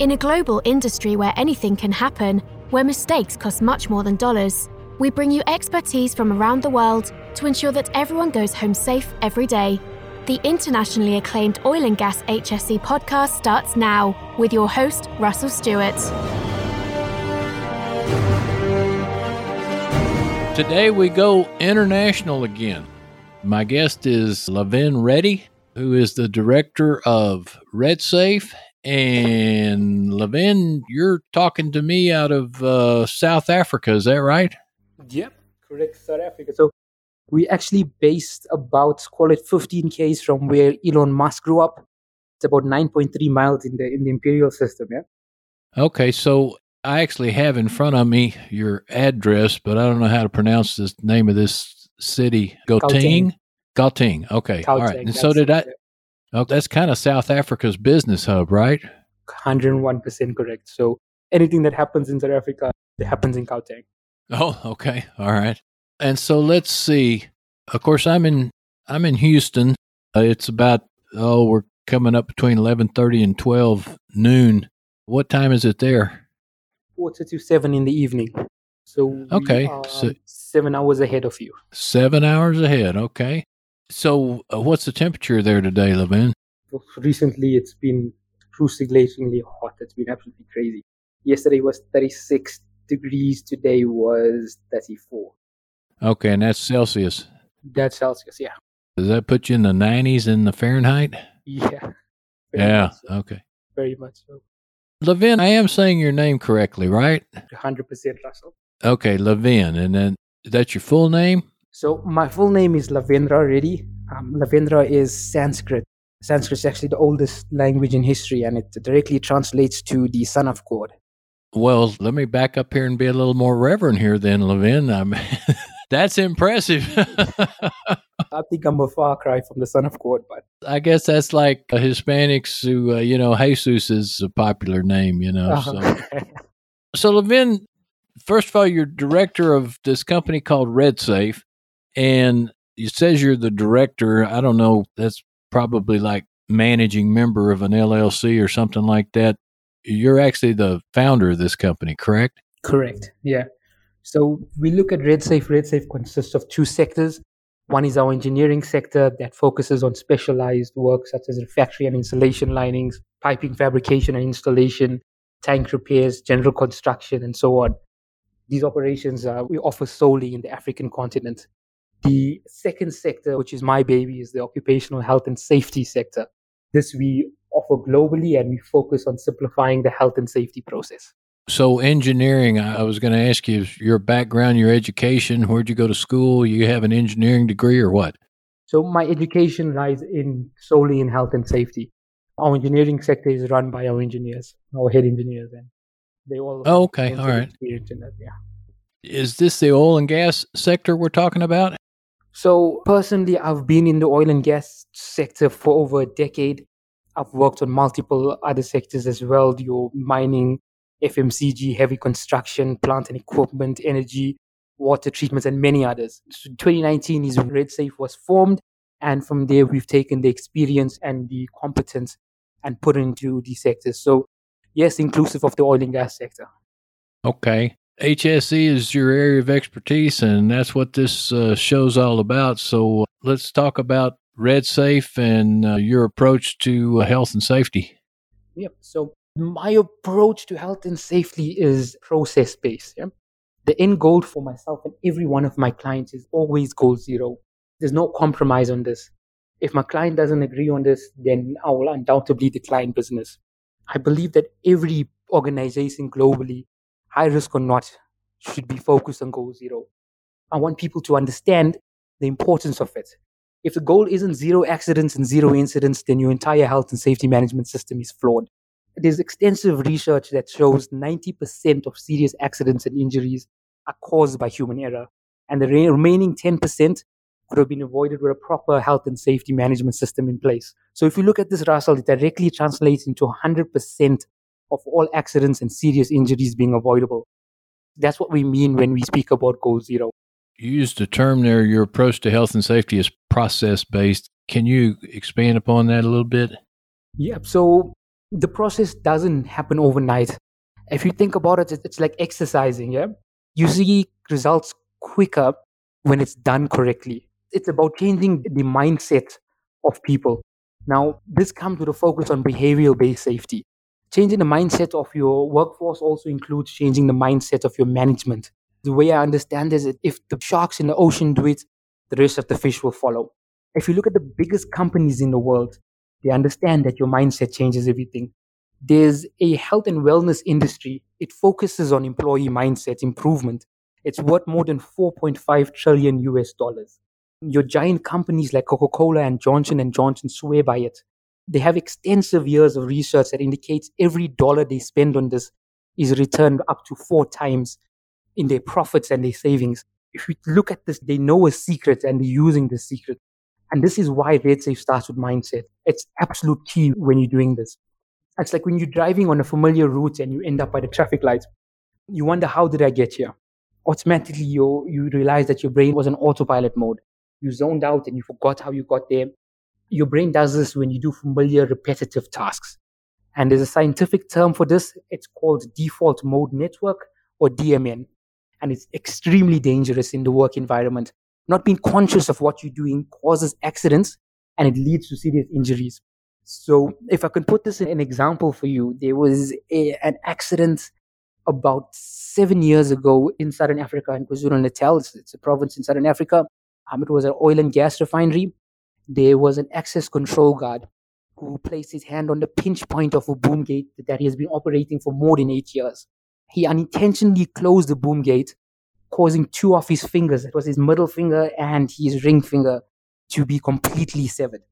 In a global industry where anything can happen, where mistakes cost much more than dollars, we bring you expertise from around the world to ensure that everyone goes home safe every day. The internationally acclaimed Oil and Gas HSE podcast starts now with your host, Russell Stewart. Today we go international again. My guest is Laven Reddy, who is the director of RedSafe. And Laven, you're talking to me out of uh, South Africa, is that right? Yep, correct, South Africa. So we actually based about call it 15 k's from where Elon Musk grew up. It's about 9.3 miles in the in the imperial system. Yeah. Okay, so I actually have in front of me your address, but I don't know how to pronounce the name of this city. Gauteng. Gauteng. Okay. All right. And so did I. Oh, that's kind of South Africa's business hub, right? 101% correct. So anything that happens in South Africa, it happens in Gauteng. Oh, okay. All right. And so let's see. Of course, I'm in I'm in Houston. Uh, it's about oh, we're coming up between 11:30 and 12 noon. What time is it there? quarter to seven in the evening. So okay, so seven hours ahead of you. Seven hours ahead. Okay. So uh, what's the temperature there today, Laven? Recently, it's been cruciatingly hot. It's been absolutely crazy. Yesterday was 36 degrees. Today was 34. Okay, and that's Celsius. That's Celsius. Yeah. Does that put you in the 90s in the Fahrenheit? Yeah. Yeah. So. Okay. Very much so. Laven, I am saying your name correctly, right? 100% Russell. Okay, Laven. And then that's your full name? So my full name is Lavendra Reddy. Um, Lavendra is Sanskrit. Sanskrit is actually the oldest language in history and it directly translates to the son of God. Well, let me back up here and be a little more reverent here then, Laven. I'm That's impressive. I think I'm a far cry from the Son of God, but I guess that's like Hispanics who, uh, you know, Jesus is a popular name, you know. Uh-huh. So, so Laven, first of all, you're director of this company called RedSafe, and it says you're the director. I don't know. That's probably like managing member of an LLC or something like that. You're actually the founder of this company, correct? Correct. Yeah. So we look at RedSafe. RedSafe consists of two sectors. One is our engineering sector that focuses on specialized work such as refractory and insulation linings, piping fabrication and installation, tank repairs, general construction, and so on. These operations uh, we offer solely in the African continent. The second sector, which is my baby, is the occupational health and safety sector. This we offer globally and we focus on simplifying the health and safety process. So, engineering, I was going to ask you your background, your education. Where'd you go to school? You have an engineering degree or what? So, my education lies in solely in health and safety. Our engineering sector is run by our engineers, our head engineers, and they all. Oh, okay, all right. Experience in that, yeah. Is this the oil and gas sector we're talking about? So, personally, I've been in the oil and gas sector for over a decade. I've worked on multiple other sectors as well, your mining, FMCG, heavy construction, plant and equipment, energy, water treatments, and many others. So 2019 is when RedSafe was formed. And from there, we've taken the experience and the competence and put it into these sectors. So, yes, inclusive of the oil and gas sector. Okay. HSE is your area of expertise, and that's what this uh, show's all about. So, uh, let's talk about RedSafe and uh, your approach to uh, health and safety. Yep. So, my approach to health and safety is process based. Yeah? The end goal for myself and every one of my clients is always goal zero. There's no compromise on this. If my client doesn't agree on this, then I will undoubtedly decline business. I believe that every organization globally, high risk or not, should be focused on goal zero. I want people to understand the importance of it. If the goal isn't zero accidents and zero incidents, then your entire health and safety management system is flawed there's extensive research that shows 90% of serious accidents and injuries are caused by human error. And the remaining 10% could have been avoided with a proper health and safety management system in place. So if you look at this, Russell, it directly translates into 100% of all accidents and serious injuries being avoidable. That's what we mean when we speak about goal zero. You used the term there, your approach to health and safety is process based. Can you expand upon that a little bit? Yeah. So the process doesn't happen overnight. If you think about it, it's like exercising. Yeah, you see results quicker when it's done correctly. It's about changing the mindset of people. Now, this comes with a focus on behavioral based safety. Changing the mindset of your workforce also includes changing the mindset of your management. The way I understand is if the sharks in the ocean do it, the rest of the fish will follow. If you look at the biggest companies in the world, they understand that your mindset changes everything. There's a health and wellness industry. It focuses on employee mindset improvement. It's worth more than 4.5 trillion US dollars. Your giant companies like Coca-Cola and Johnson and Johnson swear by it. They have extensive years of research that indicates every dollar they spend on this is returned up to four times in their profits and their savings. If you look at this, they know a secret and they're using the secret. And this is why RedSafe starts with mindset. It's absolute key when you're doing this. It's like when you're driving on a familiar route and you end up by the traffic light. You wonder, how did I get here? Automatically, you, you realize that your brain was in autopilot mode. You zoned out and you forgot how you got there. Your brain does this when you do familiar, repetitive tasks. And there's a scientific term for this. It's called default mode network or DMN. And it's extremely dangerous in the work environment not being conscious of what you're doing causes accidents and it leads to serious injuries. So, if I can put this in an example for you, there was a, an accident about seven years ago in southern Africa, in KwaZulu Natal. It's, it's, a province in southern Africa. Um, it was an oil and gas refinery. There was an access control guard who placed his hand on the pinch point of a boom gate that he has been operating for more than eight years. He unintentionally closed the boom gate causing two of his fingers, it was his middle finger and his ring finger, to be completely severed.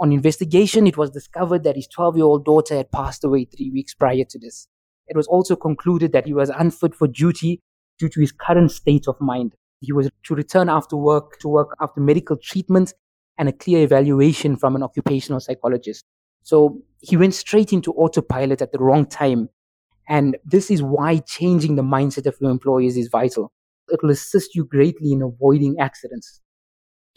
On investigation, it was discovered that his 12 year old daughter had passed away three weeks prior to this. It was also concluded that he was unfit for duty due to his current state of mind. He was to return after work to work after medical treatment and a clear evaluation from an occupational psychologist. So he went straight into autopilot at the wrong time. And this is why changing the mindset of your employees is vital it will assist you greatly in avoiding accidents.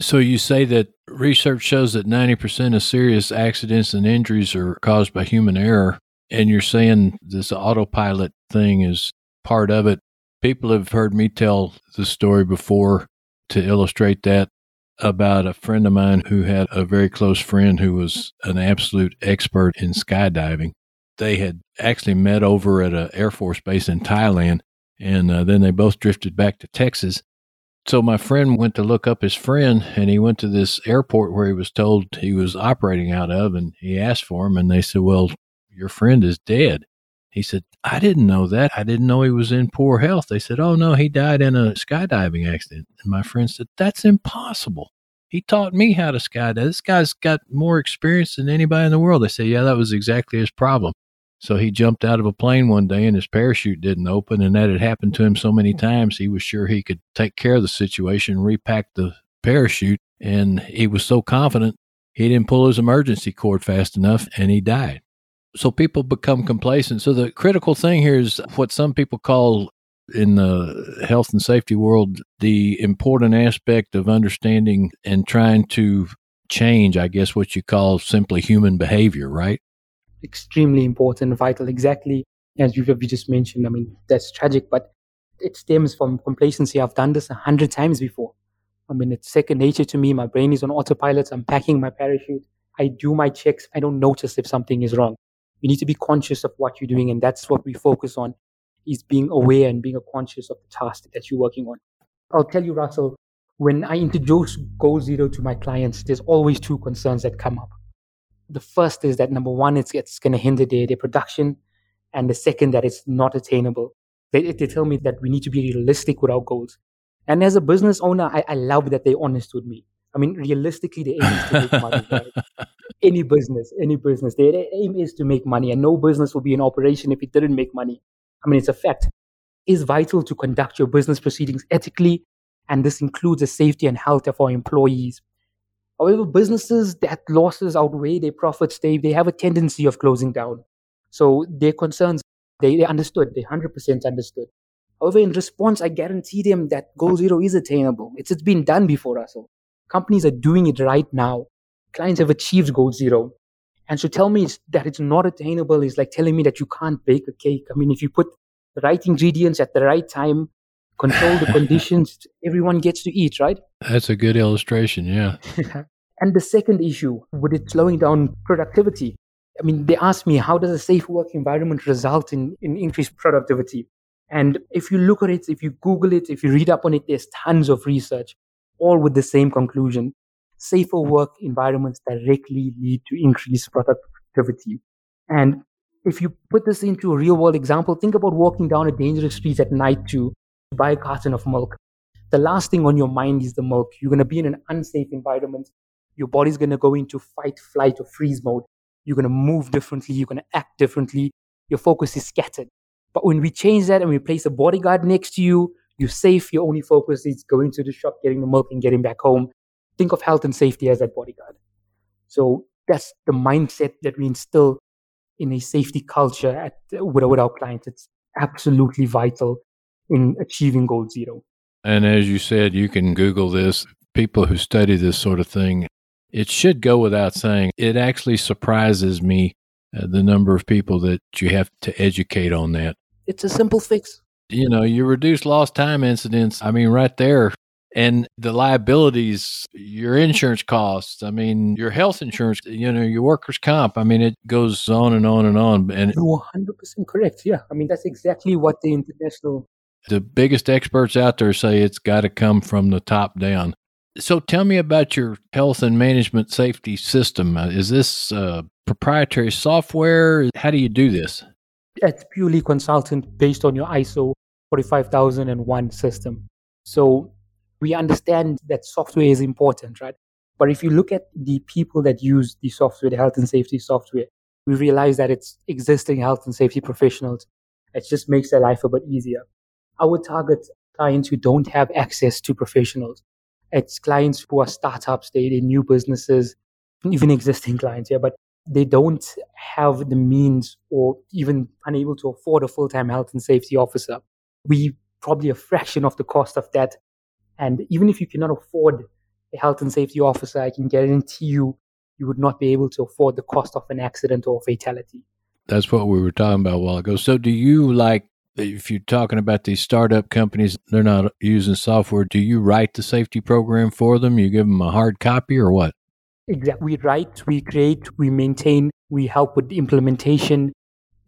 So you say that research shows that 90% of serious accidents and injuries are caused by human error. And you're saying this autopilot thing is part of it. People have heard me tell the story before to illustrate that about a friend of mine who had a very close friend who was an absolute expert in skydiving. They had actually met over at an Air Force base in Thailand and uh, then they both drifted back to Texas. So my friend went to look up his friend, and he went to this airport where he was told he was operating out of, and he asked for him, and they said, "Well, your friend is dead." He said, "I didn't know that. I didn't know he was in poor health." They said, "Oh no, he died in a skydiving accident." And my friend said, "That's impossible." He taught me how to skydive. This guy's got more experience than anybody in the world. They said, yeah, that was exactly his problem. So he jumped out of a plane one day and his parachute didn't open. And that had happened to him so many times, he was sure he could take care of the situation, repack the parachute. And he was so confident he didn't pull his emergency cord fast enough and he died. So people become complacent. So the critical thing here is what some people call in the health and safety world the important aspect of understanding and trying to change, I guess, what you call simply human behavior, right? extremely important, vital, exactly as you, just mentioned. I mean, that's tragic, but it stems from complacency. I've done this a hundred times before. I mean, it's second nature to me. My brain is on autopilot. I'm packing my parachute. I do my checks. I don't notice if something is wrong. You need to be conscious of what you're doing, and that's what we focus on: is being aware and being conscious of the task that you're working on. I'll tell you, Russell, when I introduce Goal Zero to my clients, there's always two concerns that come up the first is that number one, it's, it's going to hinder their, their production. And the second, that it's not attainable. They, they tell me that we need to be realistic with our goals. And as a business owner, I, I love that they're honest with me. I mean, realistically, the aim is to make money. Right? Any business, any business, their aim is to make money, and no business will be in operation if it didn't make money. I mean, it's a fact. It's vital to conduct your business proceedings ethically, and this includes the safety and health of our employees, However, businesses that losses outweigh their profits, they, they have a tendency of closing down. So their concerns, they, they understood, they 100% understood. However, in response, I guarantee them that goal zero is attainable. It's, it's been done before us. Companies are doing it right now. Clients have achieved goal zero. And so tell me that it's not attainable is like telling me that you can't bake a cake. I mean, if you put the right ingredients at the right time, control the conditions, everyone gets to eat, right? That's a good illustration, yeah. and the second issue, with it slowing down productivity? I mean, they ask me, how does a safe work environment result in, in increased productivity? And if you look at it, if you Google it, if you read up on it, there's tons of research, all with the same conclusion. Safer work environments directly lead to increased productivity. And if you put this into a real world example, think about walking down a dangerous street at night to buy a carton of milk. The last thing on your mind is the milk. You're going to be in an unsafe environment. Your body's going to go into fight, flight, or freeze mode. You're going to move differently. You're going to act differently. Your focus is scattered. But when we change that and we place a bodyguard next to you, you're safe. Your only focus is going to the shop, getting the milk, and getting back home. Think of health and safety as that bodyguard. So that's the mindset that we instill in a safety culture at, with, with our clients. It's absolutely vital in achieving goal zero. And as you said, you can Google this. People who study this sort of thing, it should go without saying. It actually surprises me uh, the number of people that you have to educate on that. It's a simple fix. You know, you reduce lost time incidents. I mean, right there. And the liabilities, your insurance costs, I mean, your health insurance, you know, your workers' comp. I mean, it goes on and on and on. And you're 100% correct. Yeah. I mean, that's exactly what the international. The biggest experts out there say it's got to come from the top down. So tell me about your health and management safety system. Uh, is this uh, proprietary software? How do you do this? It's purely consultant based on your ISO 45001 system. So we understand that software is important, right? But if you look at the people that use the software, the health and safety software, we realize that it's existing health and safety professionals. It just makes their life a bit easier. Our target clients who don't have access to professionals. It's clients who are startups, they, they new businesses, even existing clients, yeah, but they don't have the means or even unable to afford a full-time health and safety officer. We probably a fraction of the cost of that. And even if you cannot afford a health and safety officer, I can guarantee you, you would not be able to afford the cost of an accident or fatality. That's what we were talking about a while ago. So, do you like if you're talking about these startup companies, they're not using software. Do you write the safety program for them? You give them a hard copy or what? Exactly. We write, we create, we maintain, we help with the implementation,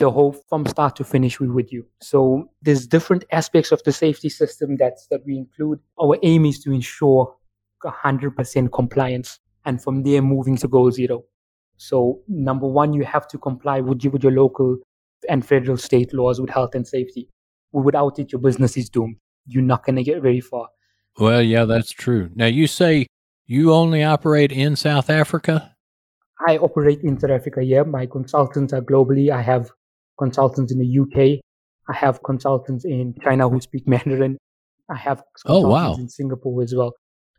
the whole from start to finish, we with you. So there's different aspects of the safety system that's that we include. Our aim is to ensure 100% compliance, and from there moving to goal zero. So number one, you have to comply with your, with your local and federal state laws with health and safety. Without it, your business is doomed. You're not going to get very far. Well, yeah, that's true. Now, you say you only operate in South Africa? I operate in South Africa, yeah. My consultants are globally. I have consultants in the UK. I have consultants in China who speak Mandarin. I have oh, wow. in Singapore as well.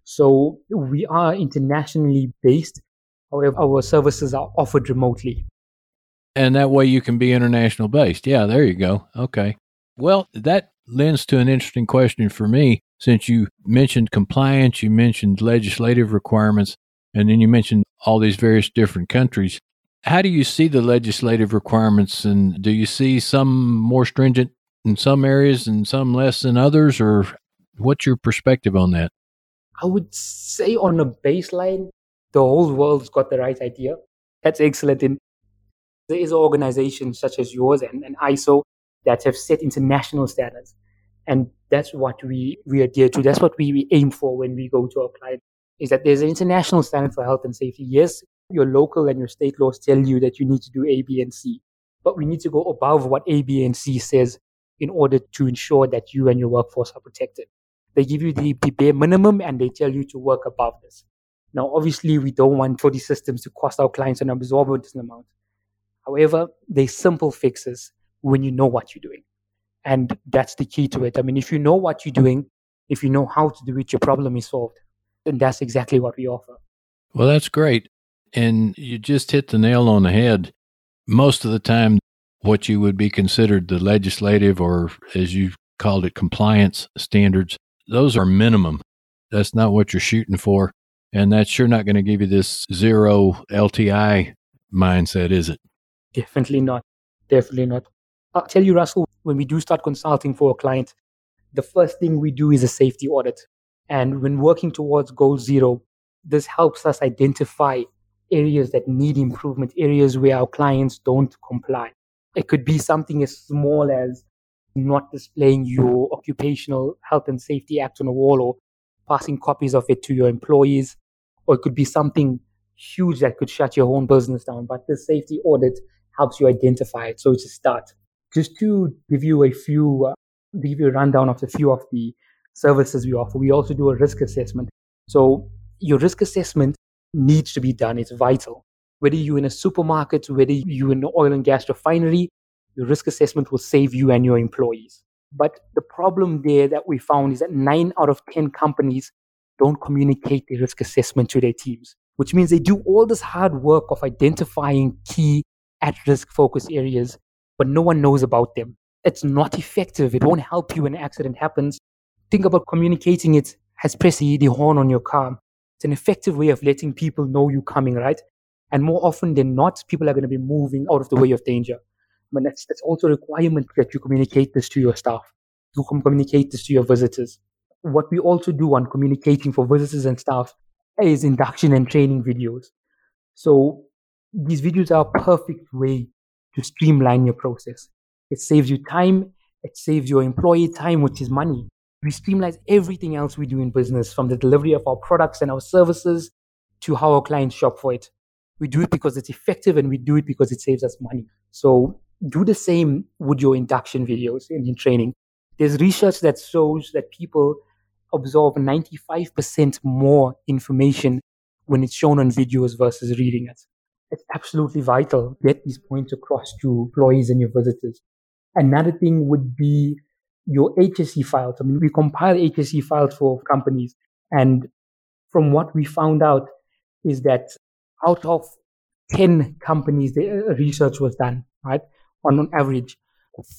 So we are internationally based. However, our services are offered remotely. And that way you can be international based. Yeah, there you go. Okay. Well, that lends to an interesting question for me since you mentioned compliance, you mentioned legislative requirements, and then you mentioned all these various different countries. How do you see the legislative requirements, and do you see some more stringent in some areas and some less than others, or what's your perspective on that? I would say, on a baseline, the whole world's got the right idea. That's excellent. In there is organizations such as yours and, and ISO that have set international standards. And that's what we, we adhere to. That's what we, we aim for when we go to our client is that there's an international standard for health and safety. Yes, your local and your state laws tell you that you need to do A, B, and C, but we need to go above what A, B, and C says in order to ensure that you and your workforce are protected. They give you the, the bare minimum and they tell you to work above this. Now, obviously, we don't want for these systems to cost our clients an absorbent amount. However, they simple fixes when you know what you're doing. And that's the key to it. I mean, if you know what you're doing, if you know how to do it, your problem is solved. And that's exactly what we offer. Well, that's great. And you just hit the nail on the head. Most of the time, what you would be considered the legislative or, as you called it, compliance standards, those are minimum. That's not what you're shooting for. And that's sure not going to give you this zero LTI mindset, is it? Definitely not. Definitely not. I'll tell you, Russell, when we do start consulting for a client, the first thing we do is a safety audit. And when working towards goal zero, this helps us identify areas that need improvement, areas where our clients don't comply. It could be something as small as not displaying your occupational health and safety act on a wall or passing copies of it to your employees, or it could be something huge that could shut your own business down. But the safety audit helps you identify it. So it's a start. Just to give you a few, uh, give you a rundown of a few of the services we offer, we also do a risk assessment. So your risk assessment needs to be done. It's vital. Whether you're in a supermarket, whether you're in an oil and gas refinery, your risk assessment will save you and your employees. But the problem there that we found is that nine out of 10 companies don't communicate their risk assessment to their teams, which means they do all this hard work of identifying key at risk focus areas, but no one knows about them. It's not effective. It won't help you when an accident happens. Think about communicating it as pressing the horn on your car. It's an effective way of letting people know you're coming, right? And more often than not, people are going to be moving out of the way of danger. But that's, that's also a requirement that you communicate this to your staff. You can communicate this to your visitors. What we also do on communicating for visitors and staff is induction and training videos. So these videos are a perfect way to streamline your process. It saves you time. It saves your employee time, which is money. We streamline everything else we do in business from the delivery of our products and our services to how our clients shop for it. We do it because it's effective and we do it because it saves us money. So do the same with your induction videos and in training. There's research that shows that people absorb 95% more information when it's shown on videos versus reading it it's absolutely vital. Get these points across to employees and your visitors. Another thing would be your HSE files. I mean, we compile HSE files for companies. And from what we found out is that out of 10 companies, the uh, research was done, right? On, on average,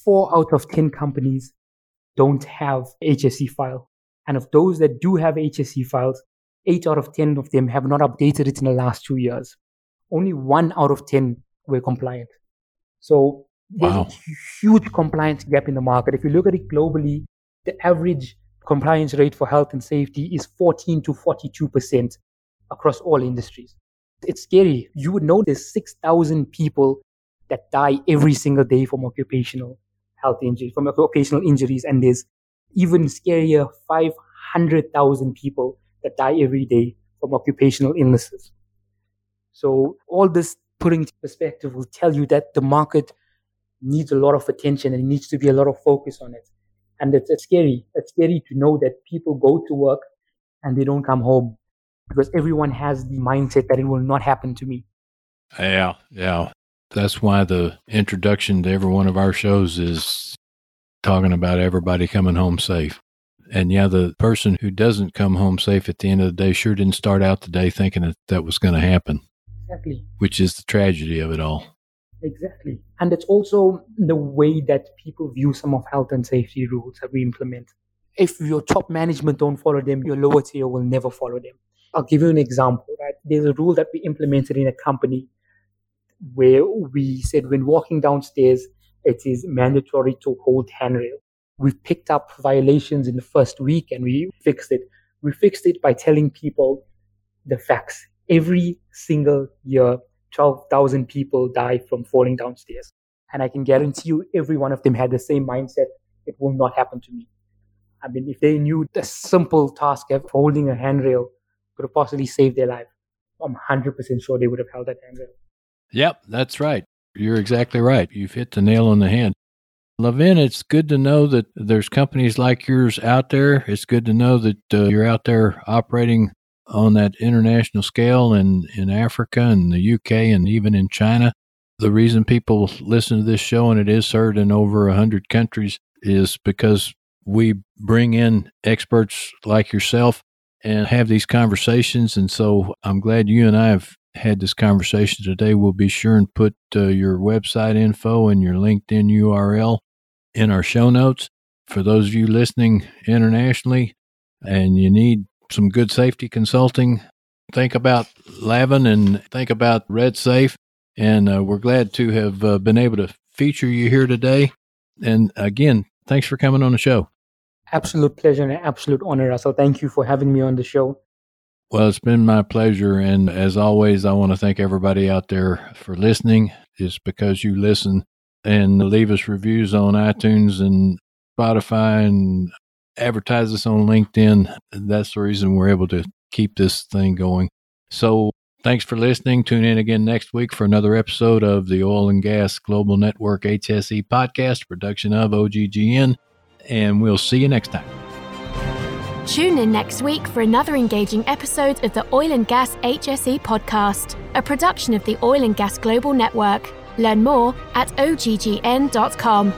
four out of 10 companies don't have HSE file. And of those that do have HSE files, eight out of 10 of them have not updated it in the last two years only one out of 10 were compliant. So there's wow. a huge compliance gap in the market. If you look at it globally, the average compliance rate for health and safety is 14 to 42% across all industries. It's scary. You would know there's 6,000 people that die every single day from occupational health injuries, from occupational injuries, and there's even scarier 500,000 people that die every day from occupational illnesses. So all this put into perspective will tell you that the market needs a lot of attention and needs to be a lot of focus on it. And it's, it's scary. It's scary to know that people go to work and they don't come home because everyone has the mindset that it will not happen to me. Yeah, yeah. That's why the introduction to every one of our shows is talking about everybody coming home safe. And yeah, the person who doesn't come home safe at the end of the day sure didn't start out the day thinking that that was going to happen. Exactly. Which is the tragedy of it all. Exactly. And it's also the way that people view some of health and safety rules that we implement. If your top management don't follow them, your lower tier will never follow them. I'll give you an example, right? There's a rule that we implemented in a company where we said when walking downstairs, it is mandatory to hold handrail. We picked up violations in the first week and we fixed it. We fixed it by telling people the facts every single year, 12,000 people die from falling downstairs. And I can guarantee you, every one of them had the same mindset. It will not happen to me. I mean, if they knew the simple task of holding a handrail could have possibly saved their life, I'm 100% sure they would have held that handrail. Yep, that's right. You're exactly right. You've hit the nail on the head. Laven, it's good to know that there's companies like yours out there. It's good to know that uh, you're out there operating on that international scale in, in Africa and the UK and even in China. The reason people listen to this show, and it is heard in over 100 countries, is because we bring in experts like yourself and have these conversations. And so I'm glad you and I have had this conversation today. We'll be sure and put uh, your website info and your LinkedIn URL in our show notes. For those of you listening internationally and you need some good safety consulting, think about Laven and think about Red Safe. And uh, we're glad to have uh, been able to feature you here today. And again, thanks for coming on the show. Absolute pleasure and absolute honor, Russell. Thank you for having me on the show. Well, it's been my pleasure. And as always, I want to thank everybody out there for listening. It's because you listen and leave us reviews on iTunes and Spotify and advertise us on LinkedIn. That's the reason we're able to keep this thing going. So thanks for listening. Tune in again next week for another episode of the Oil and Gas Global Network HSE podcast, production of OGGN. And we'll see you next time. Tune in next week for another engaging episode of the Oil and Gas HSE podcast, a production of the Oil and Gas Global Network. Learn more at oggn.com.